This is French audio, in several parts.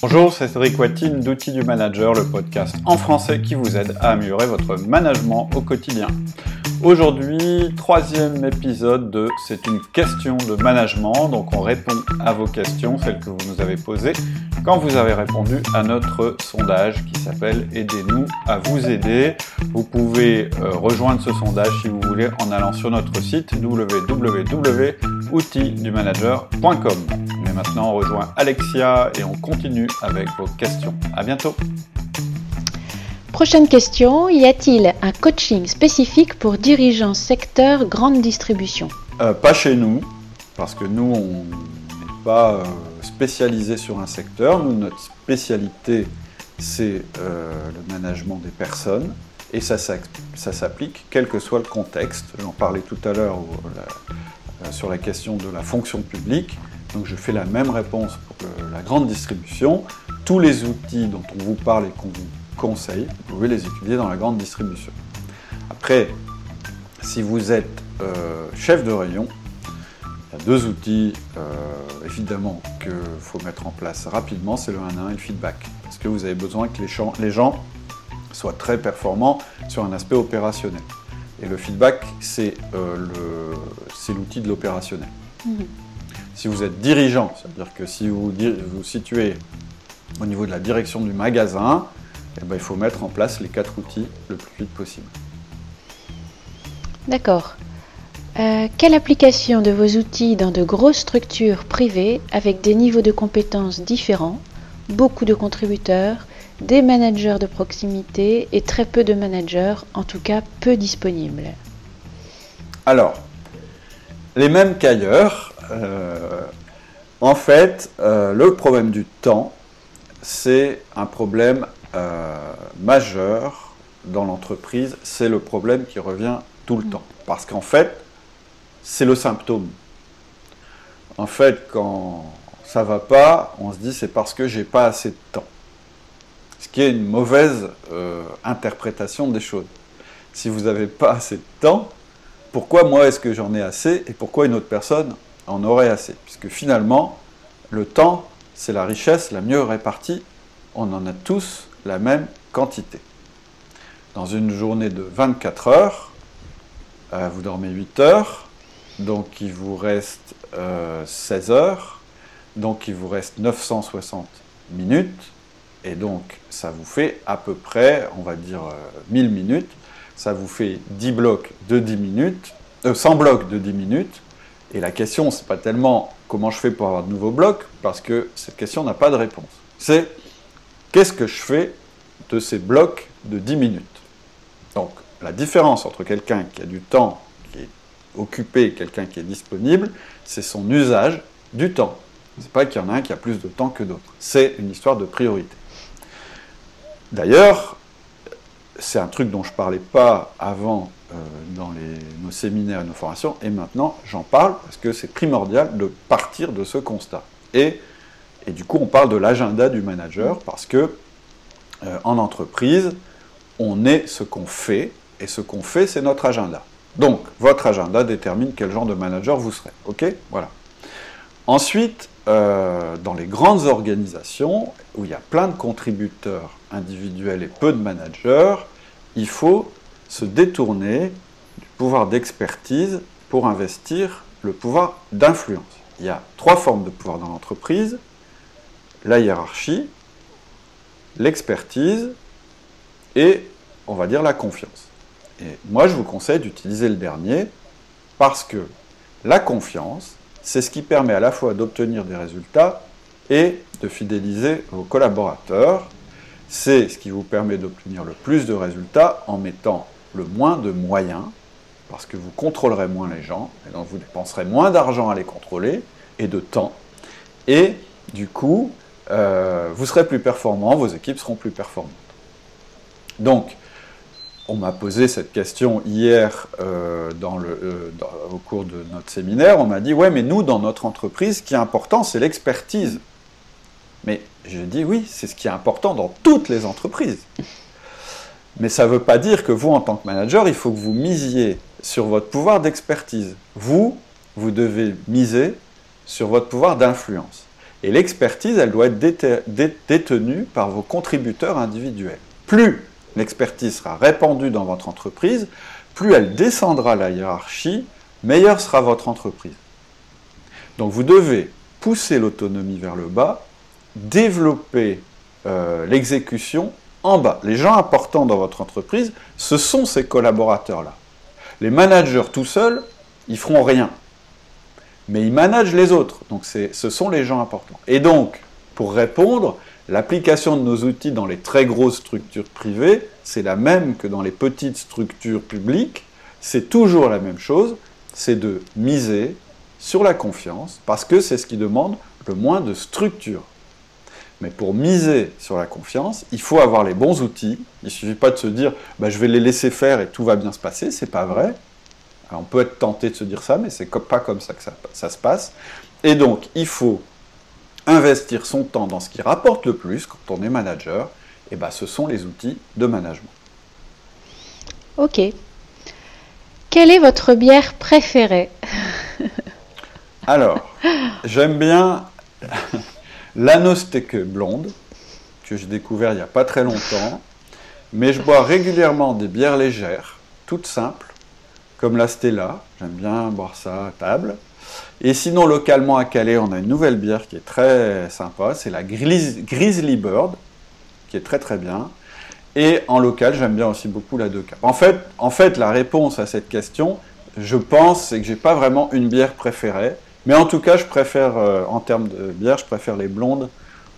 Bonjour, c'est Cédric Watine d'Outils du Manager, le podcast en français qui vous aide à améliorer votre management au quotidien. Aujourd'hui, troisième épisode de C'est une question de management. Donc on répond à vos questions, celles que vous nous avez posées, quand vous avez répondu à notre sondage qui s'appelle Aidez-nous à vous aider. Vous pouvez euh, rejoindre ce sondage si vous voulez en allant sur notre site www.outildumanager.com. Mais maintenant on rejoint Alexia et on continue avec vos questions. À bientôt. Prochaine question, y a-t-il un coaching spécifique pour dirigeants secteur grande distribution? Euh, Pas chez nous, parce que nous, on n'est pas euh, spécialisé sur un secteur. Notre spécialité, c'est euh, le management des personnes, et ça, s'applique quel que soit le contexte. J'en parlais tout à l'heure sur la question de la fonction publique. Donc je fais la même réponse pour la grande distribution. Tous les outils dont on vous parle et qu'on vous conseils, vous pouvez les utiliser dans la grande distribution. Après, si vous êtes euh, chef de rayon, deux outils euh, évidemment qu'il faut mettre en place rapidement, c'est le 1 1 et le feedback. Parce que vous avez besoin que les gens, soient très performants sur un aspect opérationnel. Et le feedback, c'est euh, l'outil de l'opérationnel. Mhm. Si vous êtes dirigeant, c'est-à-dire que si vous vous situez au niveau de la direction du magasin, eh ben, il faut mettre en place les quatre outils le plus vite possible. D'accord. Euh, quelle application de vos outils dans de grosses structures privées avec des niveaux de compétences différents, beaucoup de contributeurs, des managers de proximité et très peu de managers, en tout cas peu disponibles? Alors, les mêmes qu'ailleurs. Euh, en fait, euh, le problème du temps, c'est un problème majeur dans l'entreprise, c'est le problème qui revient tout le mm. temps. Parce qu'en fait, c'est le symptôme. En fait, quand ça va pas, on se dit c'est parce que j'ai pas assez de temps. Ce qui est une mauvaise euh, interprétation des choses. Si vous n'avez pas assez de temps, pourquoi moi est-ce que j'en ai assez et pourquoi une autre personne en aurait assez? Puisque finalement, le temps, c'est la richesse la mieux répartie. On en a tous la même quantité. Dans une journée de 24 heures, euh, vous dormez 8 heures, donc il vous reste 16 euh, heures, donc il vous reste 960 minutes, et donc ça vous fait à peu près, on va dire 1000 euh, minutes, ça vous fait 10 blocs de 10 minutes, 100 blocs de 10 minutes, et la question, c'est pas tellement comment je fais pour avoir de nouveaux blocs, parce que cette question n'a pas de réponse. C'est qu'est-ce que je fais de ces blocs de 10 minutes? Donc, la différence entre quelqu'un qui a du temps, occupé, quelqu'un qui est disponible, c'est son usage du temps. C'est pas qu'il y en a un qui a plus de temps que d'autres. C'est une histoire de priorité. D'ailleurs, c'est un truc dont je ne parlais pas avant euh, dans nos séminaires et nos formations, et maintenant j'en parle parce que c'est primordial de partir de ce constat. Et et du coup, on parle de l'agenda du manager parce que euh, en entreprise, on est ce qu'on fait et ce qu'on fait, c'est notre agenda. Donc, votre agenda détermine quel genre de manager vous serez. OK? Voilà. Ensuite, euh, dans les grandes organisations où il y a plein de contributeurs individuels et peu de managers, il faut se détourner du pouvoir d'expertise pour investir le pouvoir d'influence. Il y a trois formes de pouvoir dans l'entreprise la hiérarchie, l'expertise et, on va dire, la confiance. Et moi, je vous conseille d'utiliser le dernier parce que la confiance, c'est ce qui permet à la fois d'obtenir des résultats et de fidéliser vos collaborateurs. C'est ce qui vous permet d'obtenir le plus de résultats en mettant le moins de moyens, parce que vous contrôlerez moins les gens, et donc vous dépenserez moins d'argent à les contrôler, et de temps. Et du coup, euh, vous serez plus performant, vos équipes seront plus performantes. Donc, on m'a posé cette question hier euh, euh, au cours de notre séminaire. On m'a dit Ouais, mais nous, dans notre entreprise, ce qui est important, c'est l'expertise. Mais je dis Oui, c'est ce qui est important dans toutes les entreprises. Mais ça ne veut pas dire que vous, en tant que manager, il faut que vous misiez sur votre pouvoir d'expertise. Vous, vous devez miser sur votre pouvoir d'influence. Et l'expertise, elle doit être détenue par vos contributeurs individuels. Plus l'expertise sera répandue dans votre entreprise, plus elle descendra la hiérarchie, meilleure sera votre entreprise. Donc vous devez pousser l'autonomie vers le bas, développer euh, l'exécution en bas. Les gens importants dans votre entreprise, ce sont ces collaborateurs-là. Les managers tout seuls, ils feront rien. Mais ils managent les autres. Donc ce sont les gens importants. Et donc, pour répondre, l'application de nos outils dans les très grosses structures privées, c'est la même que dans les petites structures publiques. C'est toujours la même chose. C'est de miser sur la confiance, parce que c'est ce qui demande le moins de structure. Mais pour miser sur la confiance, il faut avoir les bons outils. Il ne suffit pas de se dire bah, je vais les laisser faire et tout va bien se passer. C'est pas vrai. on peut être tenté de se dire ça, mais c'est pas comme ça que ça, se passe. Et donc, il faut investir son temps dans ce qui rapporte le plus quand on est manager. Et bah, ce sont les outils de management. Ok. Quelle est votre bière préférée Alors, j'aime bien l'Anosteke blonde, que j'ai découvert il n'y a pas très longtemps, mais je bois régulièrement des bières légères, toutes simples, comme la Stella, j'aime bien boire ça à table. Et sinon, localement à Calais, on a une nouvelle bière qui est très sympa, c'est la Grizzly Bird, qui est très très bien. Et en local, j'aime bien aussi beaucoup la 2 En fait, en fait, la réponse à cette question, je pense, c'est que j'ai pas vraiment une bière préférée. Mais en tout cas, je préfère, euh, en termes de bière, je préfère les blondes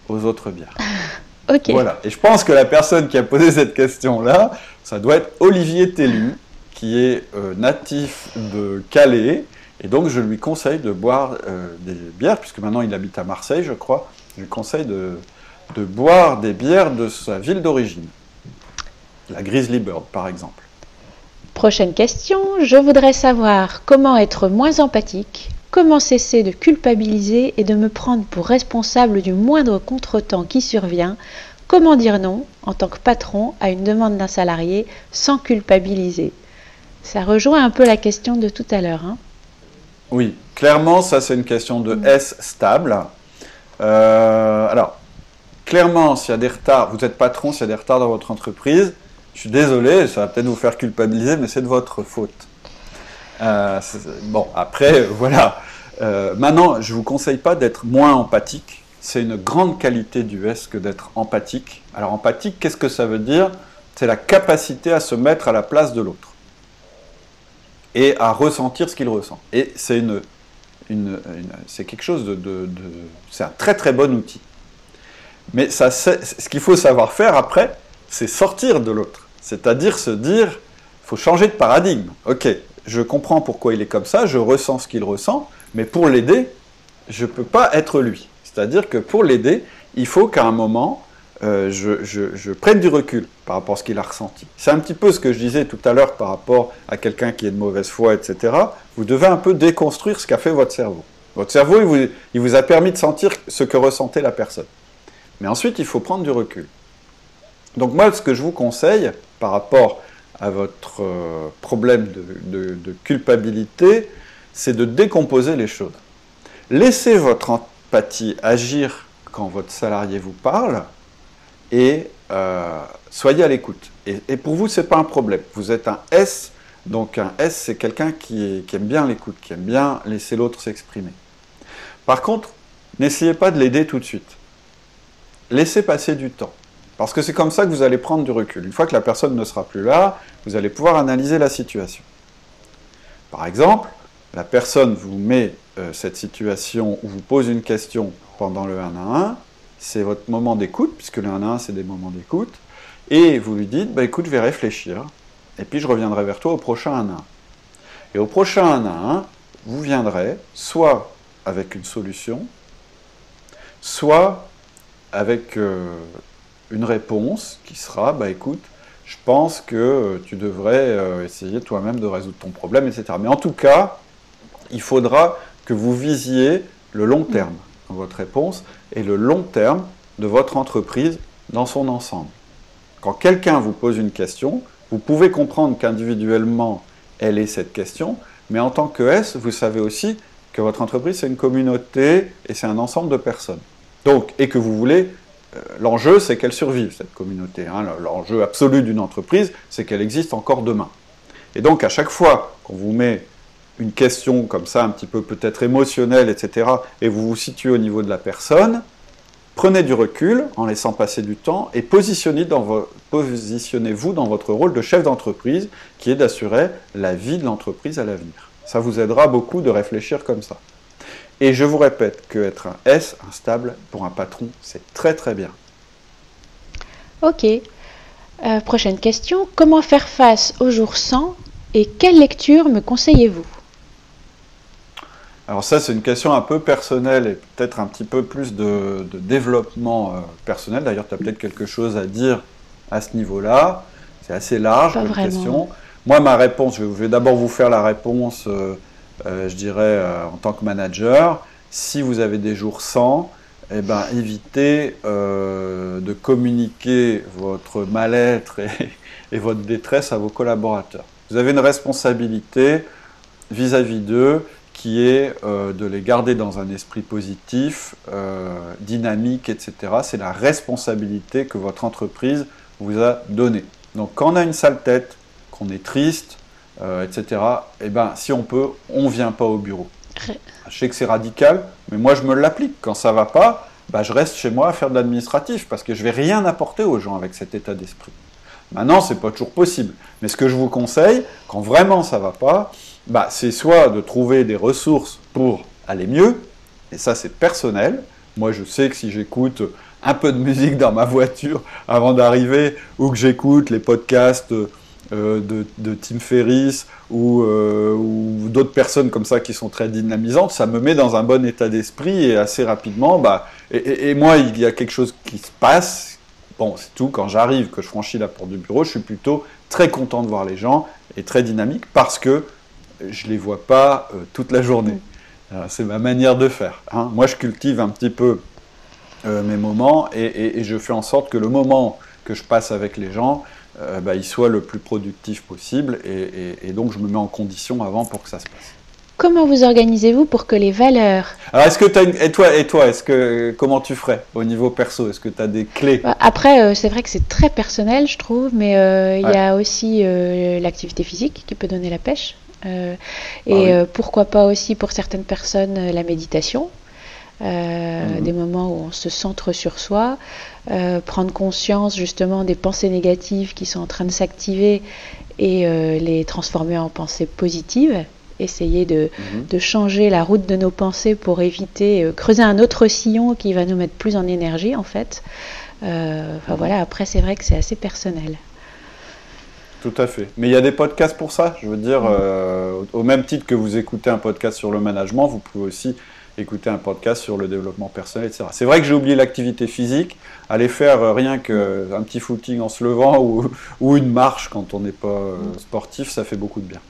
aux autres bières. ok. Voilà. Et je pense que la personne qui a posé cette question-là, ça doit être Olivier Tellu, qui est euh, natif de Calais. Et donc, je lui conseille de boire euh, des bières, puisque maintenant il habite à Marseille, je crois. Je lui conseille de, de boire des bières de sa ville d'origine. La Grizzly Bird, par exemple. Prochaine question. Je voudrais savoir comment être moins empathique Comment cesser de culpabiliser et de me prendre pour responsable du moindre contretemps qui survient Comment dire non, en tant que patron, à une demande d'un salarié sans culpabiliser Ça rejoint un peu la question de tout à l'heure. Hein. Oui, clairement, ça c'est une question de mm. S stable. Euh, alors, clairement, s'il y a des retards, vous êtes patron, s'il y a des retards dans votre entreprise, je suis désolé, ça va peut-être vous faire culpabiliser, mais c'est de votre faute. Euh, bon, après, voilà. Euh, maintenant, je ne vous conseille pas d'être moins empathique. C'est une grande qualité du S que d'être empathique. Alors, empathique, qu'est-ce que ça veut dire? C'est la capacité à se mettre à la place de l'autre et à ressentir ce qu'il ressent. Et c'est une, c'est quelque chose de, c'est un très très bon outil. Mais ça, ce qu'il faut savoir faire après, c'est sortir de l'autre. C'est-à-dire se dire, faut changer de paradigme. Ok, je comprends pourquoi il est comme ça, je ressens ce qu'il ressent, mais pour l'aider, je ne peux pas être lui. C'est-à-dire que pour l'aider, il faut qu'à un moment, euh, je, prenne du recul par rapport à ce qu'il a ressenti. C'est un petit peu ce que je disais tout à l'heure par rapport à quelqu'un qui est de mauvaise foi, etc. Vous devez un peu déconstruire ce qu'a fait votre cerveau. Votre cerveau, il vous, il vous a permis de sentir ce que ressentait la personne. Mais ensuite, il faut prendre du recul. Donc moi, ce que je vous conseille par rapport à votre euh, problème de, culpabilité, c'est de décomposer les choses. Laissez votre empathie agir quand votre salarié vous parle et euh, soyez à l'écoute. Et, pour vous, ce n'est pas un problème. Vous êtes un S, donc un S, c'est quelqu'un qui, aime bien l'écoute, qui aime bien laisser l'autre s'exprimer. Par contre, n'essayez pas de l'aider tout de suite. Laissez passer du temps. Parce que c'est comme ça que vous allez prendre du recul. Une fois que la personne ne sera plus là, vous allez pouvoir analyser la situation. Par exemple, la personne vous met euh, cette situation ou vous pose une question pendant le 1 à 1, c'est votre moment d'écoute, puisque le 1 à 1 c'est des moments d'écoute, et vous lui dites, bah, écoute, je vais réfléchir, et puis je reviendrai vers toi au prochain 1 à 1. Et au prochain 1 à 1, vous viendrez soit avec une solution, soit avec euh, une réponse qui sera, bah écoute, je pense que euh, tu devrais euh, essayer toi-même de résoudre ton problème, etc. Mais en tout cas, il faudra que vous visiez le long terme votre réponse et le long terme de votre entreprise dans son ensemble. Quand quelqu'un vous pose une question, vous pouvez comprendre qu'individuellement, elle est cette question, mais en tant que S, vous savez aussi que votre entreprise, c'est une communauté et c'est un ensemble de personnes. Donc, et que vous voulez, euh, l'enjeu, c'est qu'elle survive, cette communauté. Hein. L'enjeu absolu d'une entreprise, c'est qu'elle existe encore demain. Et donc, à chaque fois qu'on vous met une question comme ça, un petit peu peut-être émotionnelle, etc., et vous vous situez au niveau de la personne, prenez du recul en laissant passer du temps et positionnez-vous dans votre rôle de chef d'entreprise, qui est d'assurer la vie de l'entreprise à l'avenir. Ça vous aidera beaucoup de réfléchir comme ça. Et je vous répète qu'être un S instable pour un patron, c'est très très bien. Ok. Euh, prochaine question. Comment faire face au jour 100 et quelle lecture me conseillez-vous? Alors ça, c'est une question un peu personnelle et peut-être un petit peu plus de, développement euh, personnel. D'ailleurs, tu as peut-être quelque chose à dire à ce niveau-là. C'est assez large comme question. Moi, ma réponse, je vais d'abord vous faire la réponse, euh, euh, je dirais, en tant que manager. Si vous avez des jours sans, eh ben, évitez de communiquer votre mal-être et, votre détresse à vos collaborateurs. Vous avez une responsabilité vis-à-vis d'eux qui est euh, de les garder dans un esprit positif, euh, dynamique, etc. C'est la responsabilité que votre entreprise vous a donnée. Donc quand on a une sale tête, qu'on est triste, euh, etc., eh ben, si on peut, on ne vient pas au bureau. Je sais que c'est radical, mais moi je me l'applique. Quand ça va pas, bah, je reste chez moi à faire de l'administratif, parce que je vais rien apporter aux gens avec cet état d'esprit. Maintenant, c'est pas toujours possible. Mais ce que je vous conseille, quand vraiment ça va pas, bah, c'est soit de trouver des ressources pour aller mieux, et ça c'est personnel. Moi je sais que si j'écoute un peu de musique dans ma voiture avant d'arriver, ou que j'écoute les podcasts euh, de, Tim Ferriss euh, ou, d'autres personnes comme ça qui sont très dynamisantes, ça me met dans un bon état d'esprit et assez rapidement, bah, et, moi il y a quelque chose qui se passe. Bon, c'est tout, quand j'arrive, que je franchis la porte du bureau, je suis plutôt très content de voir les gens et très dynamique parce que je ne les vois pas euh, toute la journée. C'est ma manière de faire. Hein. Moi, je cultive un petit peu euh, mes moments et, je fais en sorte que le moment que je passe avec les gens, euh, bah, il soit le plus productif possible et, donc je me mets en condition avant pour que ça se passe. Comment vous organisez-vous pour que les valeurs Alors, est-ce que tu as et toi, et toi, est-ce que comment tu ferais au niveau perso? Est-ce que tu as des clés? Bah, Après, c'est vrai que c'est très personnel, je trouve, mais il y a aussi l'activité physique qui peut donner la pêche. Euh, et ah euh, pourquoi pas aussi pour certaines personnes euh, la méditation, mhm. des moments où on se centre sur soi, prendre conscience justement des pensées négatives qui sont en train de s'activer et les transformer en pensées positives essayer de, mhm. de, changer la route de nos pensées pour éviter, creuser un autre sillon qui va nous mettre plus en énergie en fait. enfin voilà, après c'est vrai que c'est assez personnel. Tout à fait. Mais il y a des podcasts pour ça. Je veux dire, euh, au même titre que vous écoutez un podcast sur le management, vous pouvez aussi écouter un podcast sur le développement personnel, etc. C'est vrai que j'ai oublié l'activité physique. Aller faire euh, rien qu'un petit footing en se levant ou, une marche quand on n'est pas euh, sportif, ça fait beaucoup de bien.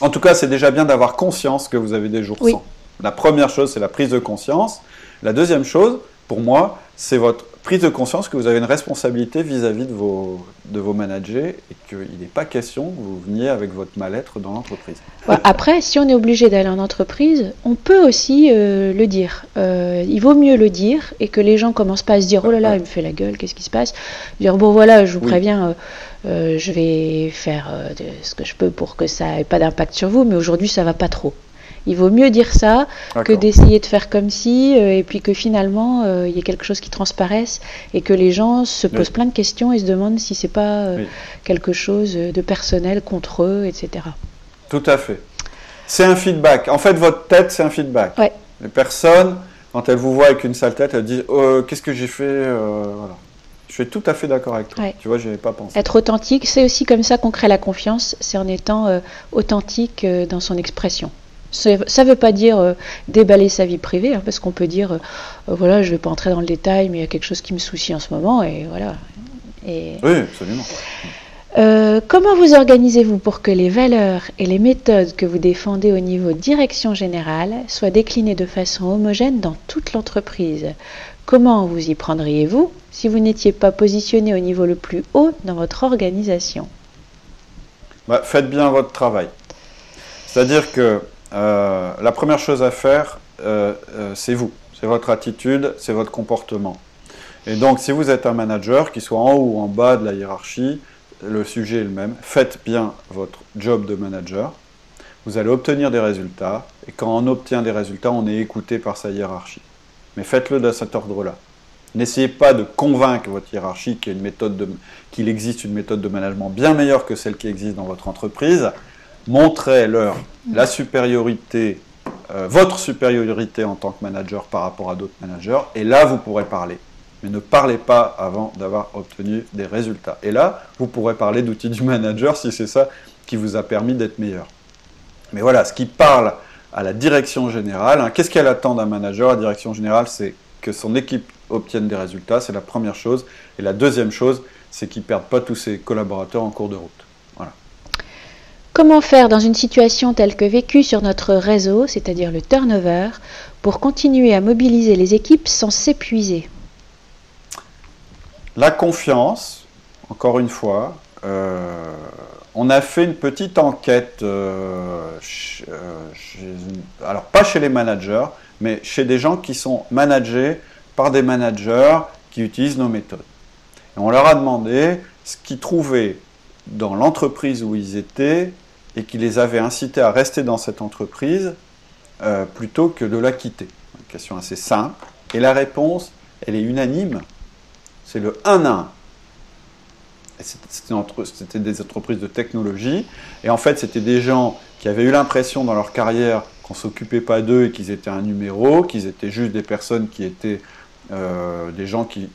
En tout cas, c'est déjà bien d'avoir conscience que vous avez des jours sans. La première chose, c'est la prise de conscience. La deuxième chose, pour moi, c'est votre prise de conscience que vous avez une responsabilité vis-à-vis de, vos, de vos managers et qu'il n'est pas question que vous veniez avec votre mal-être dans l'entreprise. Après, si on est obligé d'aller en entreprise, on peut aussi euh, le dire. Euh, il vaut mieux le dire et que les gens commencent pas à se dire oh là là, il me fait la gueule, qu'est-ce qui se passe? Dire bon voilà, je vous préviens, euh, je vais faire ce que je peux pour que ça ait pas d'impact sur vous, mais aujourd'hui ça va pas trop. Il vaut mieux dire ça que d'essayer de faire comme si, euh, et puis que finalement euh, il y ait quelque chose qui transparaisse et que les gens se posent plein de questions et se demandent si c'est pas euh, quelque chose de personnel contre eux, etc. Tout à fait. C'est un feedback. En fait, votre tête, c'est un feedback. Les personnes, quand elles vous voient avec une sale tête, elles disent Qu'est-ce que j'ai fait voilà. Je suis tout à fait d'accord avec toi. Tu vois, je n'avais pas pensé. Être authentique, c'est aussi comme ça qu'on crée la confiance, c'est en étant authentique dans son expression. Ça ne veut pas dire euh, déballer sa vie privée, hein, parce qu'on peut dire, euh, euh, voilà, je ne vais pas entrer dans le détail, mais il y a quelque chose qui me soucie en ce moment, et voilà. Et, oui, absolument. comment vous organisez-vous pour que les valeurs et les méthodes que vous défendez au niveau direction générale soient déclinées de façon homogène dans toute l'entreprise? Comment vous y prendriez-vous si vous n'étiez pas positionné au niveau le plus haut dans votre organisation? Bah, Faites bien votre travail. C'est-à-dire que la première chose à faire, c'est vous. C'est votre attitude, c'est votre comportement. Et donc, si vous êtes un manager, qu'il soit en haut ou en bas de la hiérarchie, le sujet est le même. Faites bien votre job de manager. Vous allez obtenir des résultats. Et quand on obtient des résultats, on est écouté par sa hiérarchie. Mais faites-le de cet ordre-là. N'essayez pas de convaincre votre hiérarchie qu'il existe une méthode de management bien meilleure que celle qui existe dans votre entreprise. Montrez-leur la supériorité, euh, votre supériorité en tant que manager par rapport à d'autres managers. Et là, vous pourrez parler mais ne parlez pas avant d'avoir obtenu des résultats. Et là, vous pourrez parler d'outils du manager si c'est ça qui vous a permis d'être meilleur. Mais voilà, ce qui parle à la direction générale, hein, qu'est-ce qu'elle attend d'un manager? La direction générale, c'est que son équipe obtienne des résultats, c'est la première chose. Et la deuxième chose, c'est qu'il ne perde pas tous ses collaborateurs en cours de route. Comment faire dans une situation telle que vécue sur notre réseau, c'est-à-dire le turnover, pour continuer à mobiliser les équipes sans s'épuiser? La confiance, encore une fois, euh, on a fait une petite enquête, euh, euh, alors pas chez les managers, mais chez des gens qui sont managés par des managers qui utilisent nos méthodes. On leur a demandé ce qu'ils trouvaient dans l'entreprise où ils étaient et qui les avait incités à rester dans cette entreprise plutôt que de la quitter. Une question assez simple. Et la réponse, elle est unanime c'est le 1 à 1. C'était des entreprises de technologie. Et en fait, c'était des gens qui avaient eu l'impression dans leur carrière qu'on ne s'occupait pas d'eux et qu'ils étaient un numéro, qu'ils étaient juste des personnes qui étaient euh, des gens qui,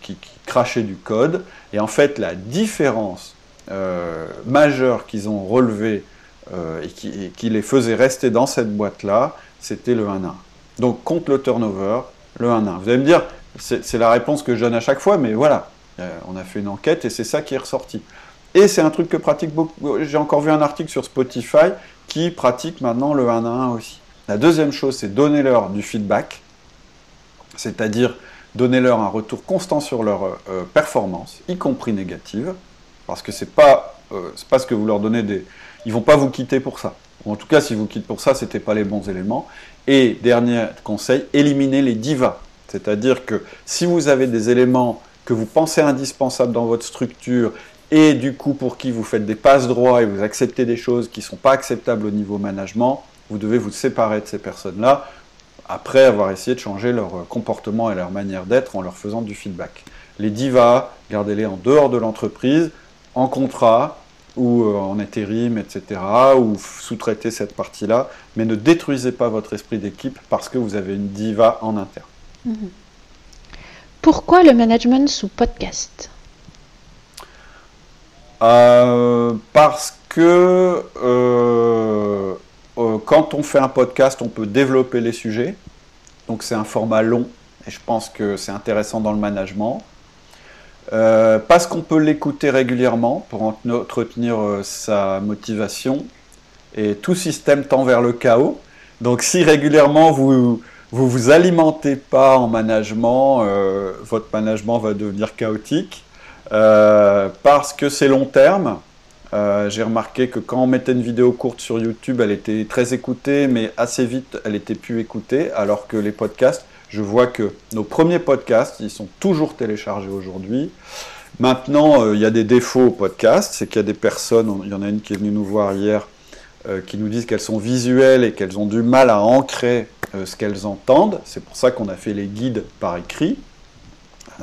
crachaient du code. Et en fait, la différence euh, majeure qu'ils ont relevée euh, et, qui, les faisait rester dans cette boîte-là, c'était le 1 1. Donc, contre le turnover, le 1 1. Vous allez me dire, c'est la réponse que je donne à chaque fois, mais voilà, euh, on a fait une enquête et c'est ça qui est ressorti. Et c'est un truc que pratique beaucoup. J'ai encore vu un article sur Spotify qui pratique maintenant le 1 à 1 aussi. La deuxième chose, c'est donner leur du feedback, c'est-à-dire donner leur un retour constant sur leur euh, performance, y compris négative, parce que c'est pas euh, pas ce que vous leur donnez des, ils vont pas vous quitter pour ça. en tout cas, si vous quittent pour ça, c'était pas les bons éléments. Et dernier conseil, éliminez les divas. C'est-à-dire que si vous avez des éléments que vous pensez indispensables dans votre structure et du coup pour qui vous faites des passes droits et vous acceptez des choses qui ne sont pas acceptables au niveau management, vous devez vous séparer de ces personnes-là après avoir essayé de changer leur comportement et leur manière d'être en leur faisant du feedback. Les divas, gardez-les en dehors de l'entreprise, en contrat ou euh, en intérim, etc., ou sous-traitez cette partie-là, mais ne détruisez pas votre esprit d'équipe parce que vous avez une diva en interne. Mhm. Pourquoi le management sous podcast? Euh, Parce que euh, euh, quand on fait un podcast, on peut développer les sujets. Donc c'est un format long et je pense que c'est intéressant dans le management. Parce qu'on peut l'écouter régulièrement pour entretenir sa motivation. Et tout système tend vers le chaos. Donc si régulièrement vous, vous alimentez pas en management, euh, votre management va devenir chaotique euh, parce que c'est long terme. Euh, j'ai remarqué que quand on mettait une vidéo courte sur YouTube, elle était très écoutée, mais assez vite, elle était plus écoutée, alors que les podcasts, je vois que nos premiers podcasts, ils sont toujours téléchargés aujourd'hui. Maintenant, il y a des défauts aux podcasts, c'est qu'il y a des personnes, il y en a une qui est venue nous voir hier, qui nous disent qu'elles sont visuelles et qu'elles ont du mal à ancrer euh, ce qu'elles entendent. C'est pour ça qu'on a fait les guides par écrit.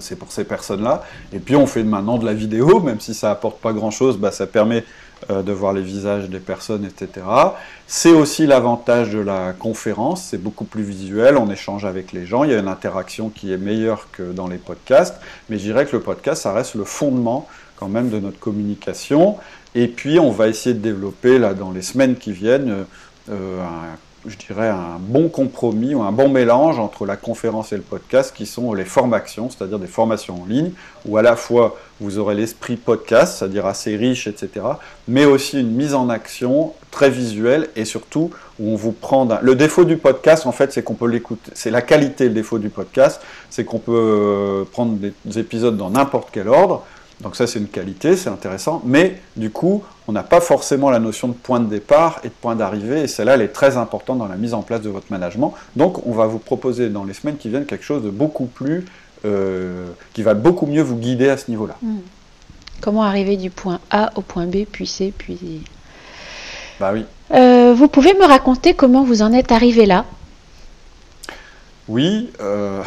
C'est pour ces personnes-là. Et puis on fait maintenant de la vidéo, même si ça apporte pas grand-chose, bah, ça permet euh, de voir les visages des personnes, etc. C'est aussi l'avantage de la conférence, c'est beaucoup plus visuel, on échange avec les gens, il y a une interaction qui est meilleure que dans les podcasts, mais je dirais que le podcast, ça reste le fondement quand même de notre communication. Et puis on va essayer de développer là dans les semaines qui viennent euh, un je dirais, un bon compromis ou un bon mélange entre la conférence et le podcast qui sont les formations, c'est-à-dire des formations en ligne, où à la fois vous aurez l'esprit podcast, c'est-à-dire assez riche, etc., mais aussi une mise en action très visuelle et surtout où on vous prend... Le défaut du podcast, en fait, c'est qu'on peut l'écouter. C'est la qualité, le défaut du podcast, c'est qu'on peut euh, prendre des épisodes dans n'importe quel ordre. Donc ça c'est une qualité, c'est intéressant, mais du coup on n'a pas forcément la notion de point de départ et de point d'arrivée, et celle-là elle est très importante dans la mise en place de votre management. Donc on va vous proposer dans les semaines qui viennent quelque chose de beaucoup plus, euh, qui va beaucoup mieux vous guider à ce niveau-là. Hmm. Comment arriver du point A au point B, puis C, puis... Bah oui. Euh, vous pouvez me raconter comment vous en êtes arrivé là? Oui, euh,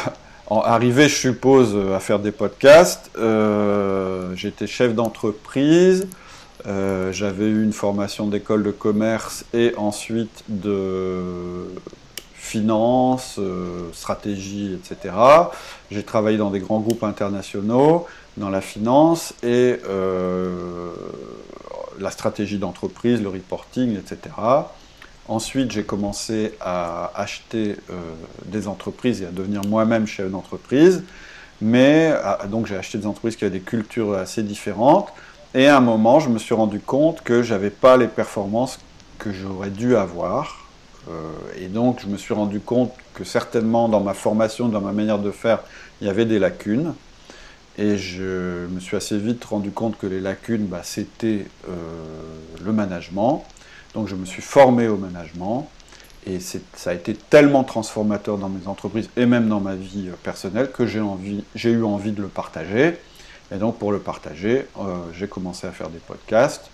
arrivé, je suppose, à faire des podcasts. Euh, j'étais chef d'entreprise. Euh, j'avais eu une formation d'école de commerce et ensuite de finance, euh, stratégie, etc. J'ai travaillé dans des grands groupes internationaux, dans la finance et la stratégie d'entreprise, le reporting, etc. Ensuite, j'ai commencé à acheter euh, des entreprises et à devenir moi-même chef d'entreprise. Mais ah, donc j'ai acheté des entreprises qui avaient des cultures assez différentes. Et à un moment, je me suis rendu compte que j'avais pas les performances que j'aurais dû avoir. Euh, et donc, je me suis rendu compte que certainement dans ma formation, dans ma manière de faire, il y avait des lacunes. Et je me suis assez vite rendu compte que les lacunes, bah, c'était euh, le management. Donc je me suis formé au management et ça a été tellement transformateur dans mes entreprises et même dans ma vie euh, personnelle que j'ai eu envie de le partager. Et donc pour le partager, euh, j'ai commencé à faire des podcasts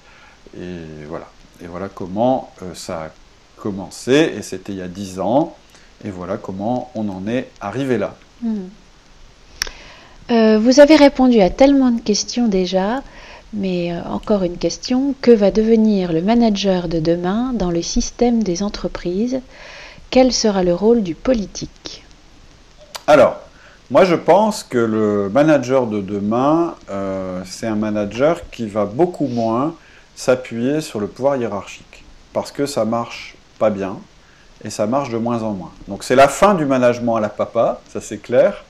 et voilà. Et voilà comment euh, ça a commencé et c'était il y a dix ans. Et voilà comment on en est arrivé là. Hmm. vous avez répondu à tellement de questions déjà. Mais euh, encore une question, que va devenir le manager de demain dans le système des entreprises? Quel sera le rôle du politique? Alors, moi je pense que le manager de demain, euh, c'est un manager qui va beaucoup moins s'appuyer sur le pouvoir hiérarchique, parce que ça marche pas bien, et ça marche de moins en moins. Donc c'est la fin du management à la papa, ça c'est clair,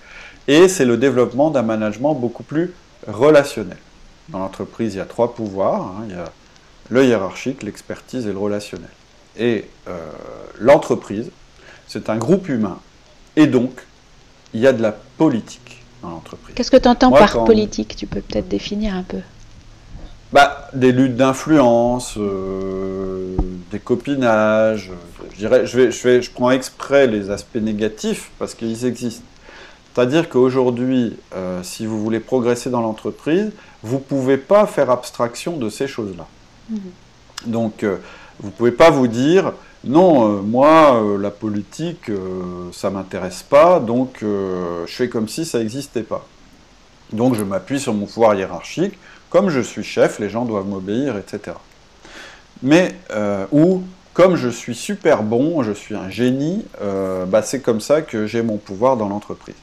et c'est le développement d'un management beaucoup plus relationnel. Dans l'entreprise, il y a trois pouvoirs. Hein. Il y a le hiérarchique, l'expertise et le relationnel. Et euh, l'entreprise, c'est un groupe humain. Et donc, il y a de la politique dans l'entreprise. Qu'est-ce que tu entends par politique? Tu peux peut-être définir un peu bah, Des luttes d'influence, euh, des copinages. Je, dirais, je, vais, je, vais, je prends exprès les aspects négatifs parce qu'ils existent. C'est-à-dire qu'aujourd'hui, euh, si vous voulez progresser dans l'entreprise, vous ne pouvez pas faire abstraction de ces choses-là. Mhm. Donc, euh, vous ne pouvez pas vous dire, non, euh, moi, la politique, ça ne m'intéresse pas, donc je fais comme si ça n'existait pas. Donc, je m'appuie sur mon pouvoir hiérarchique, comme je suis chef, les gens doivent m'obéir, etc. Mais, ou, comme je suis super bon, je suis un génie, bah, c'est comme ça que j'ai mon pouvoir dans l'entreprise.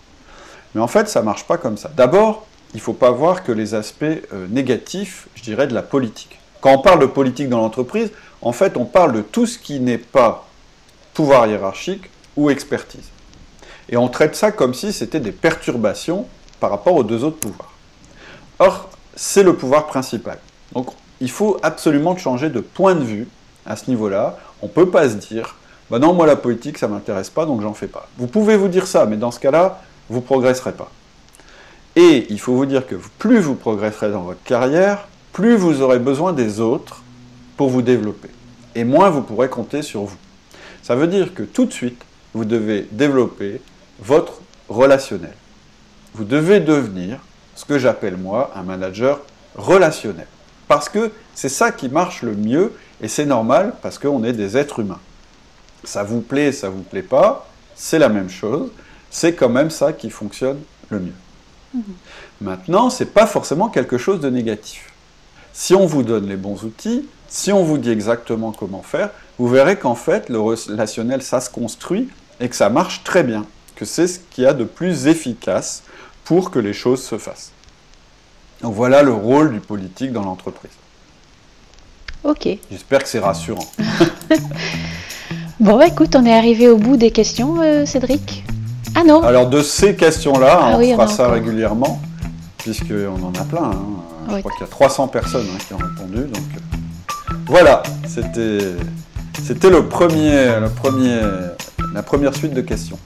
Mais en fait, ça ne marche pas comme ça. D'abord, il ne faut pas voir que les aspects euh, négatifs, je dirais, de la politique. Quand on parle de politique dans l'entreprise, en fait, on parle de tout ce qui n'est pas pouvoir hiérarchique ou expertise. Et on traite ça comme si c'était des perturbations par rapport aux deux autres pouvoirs. Or, c'est le pouvoir principal. Donc, il faut absolument changer de point de vue à ce niveau-là. On ne peut pas se dire, bah non, moi la politique, ça ne m'intéresse pas, donc j'en fais pas. Vous pouvez vous dire ça, mais dans ce cas-là, vous progresserez pas. Et il faut vous dire que plus vous progresserez dans votre carrière, plus vous aurez besoin des autres pour vous développer. Et moins vous pourrez compter sur vous. Ça veut dire que tout de suite, vous devez développer votre relationnel. Vous devez devenir ce que j'appelle moi un manager relationnel. Parce que c'est ça qui marche le mieux et c'est normal parce qu'on est des êtres humains. Ça vous plaît, ça vous plaît pas, c'est la même chose c'est quand même ça qui fonctionne le mieux. Mhm. Maintenant, ce n'est pas forcément quelque chose de négatif. Si on vous donne les bons outils, si on vous dit exactement comment faire, vous verrez qu'en fait, le relationnel, ça se construit et que ça marche très bien, que c'est ce qu'il y a de plus efficace pour que les choses se fassent. Donc voilà le rôle du politique dans l'entreprise. Ok. J'espère que c'est rassurant. bon, bah, écoute, on est arrivé au bout des questions, euh, Cédric. Ah non Alors de ces questions-là, ah on fera ça régulièrement, puisqu'on en a plein. Hein. Je crois qu'il y a 300 personnes hein, qui ont répondu. Donc euh, voilà, c'était c'était le premier, le premier, la première suite de questions.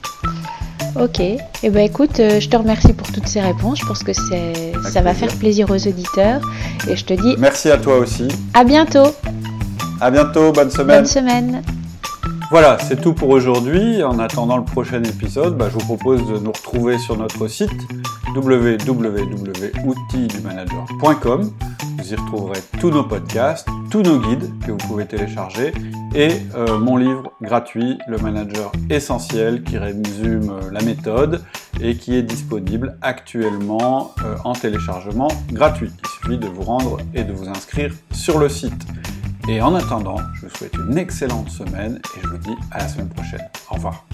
Ok. Eh ben écoute, euh, je te remercie pour toutes ces réponses. Je pense que c'est, ça va faire plaisir aux auditeurs. Et je te dis. Merci à toi aussi. À bientôt. À bientôt. Bonne semaine. Bonne semaine. Voilà, c'est tout pour aujourd'hui. En attendant le prochain épisode, bah, je vous propose de nous retrouver sur notre site www.outildumanager.com. Vous y retrouverez tous nos podcasts, tous nos guides que vous pouvez télécharger et euh, mon livre gratuit, Le Manager Essentiel, qui résume euh, la méthode et qui est disponible actuellement euh, en téléchargement gratuit. Il suffit de vous rendre et de vous inscrire sur le site. Et en attendant, je vous souhaite une excellente semaine et je vous dis à la semaine prochaine. Au revoir.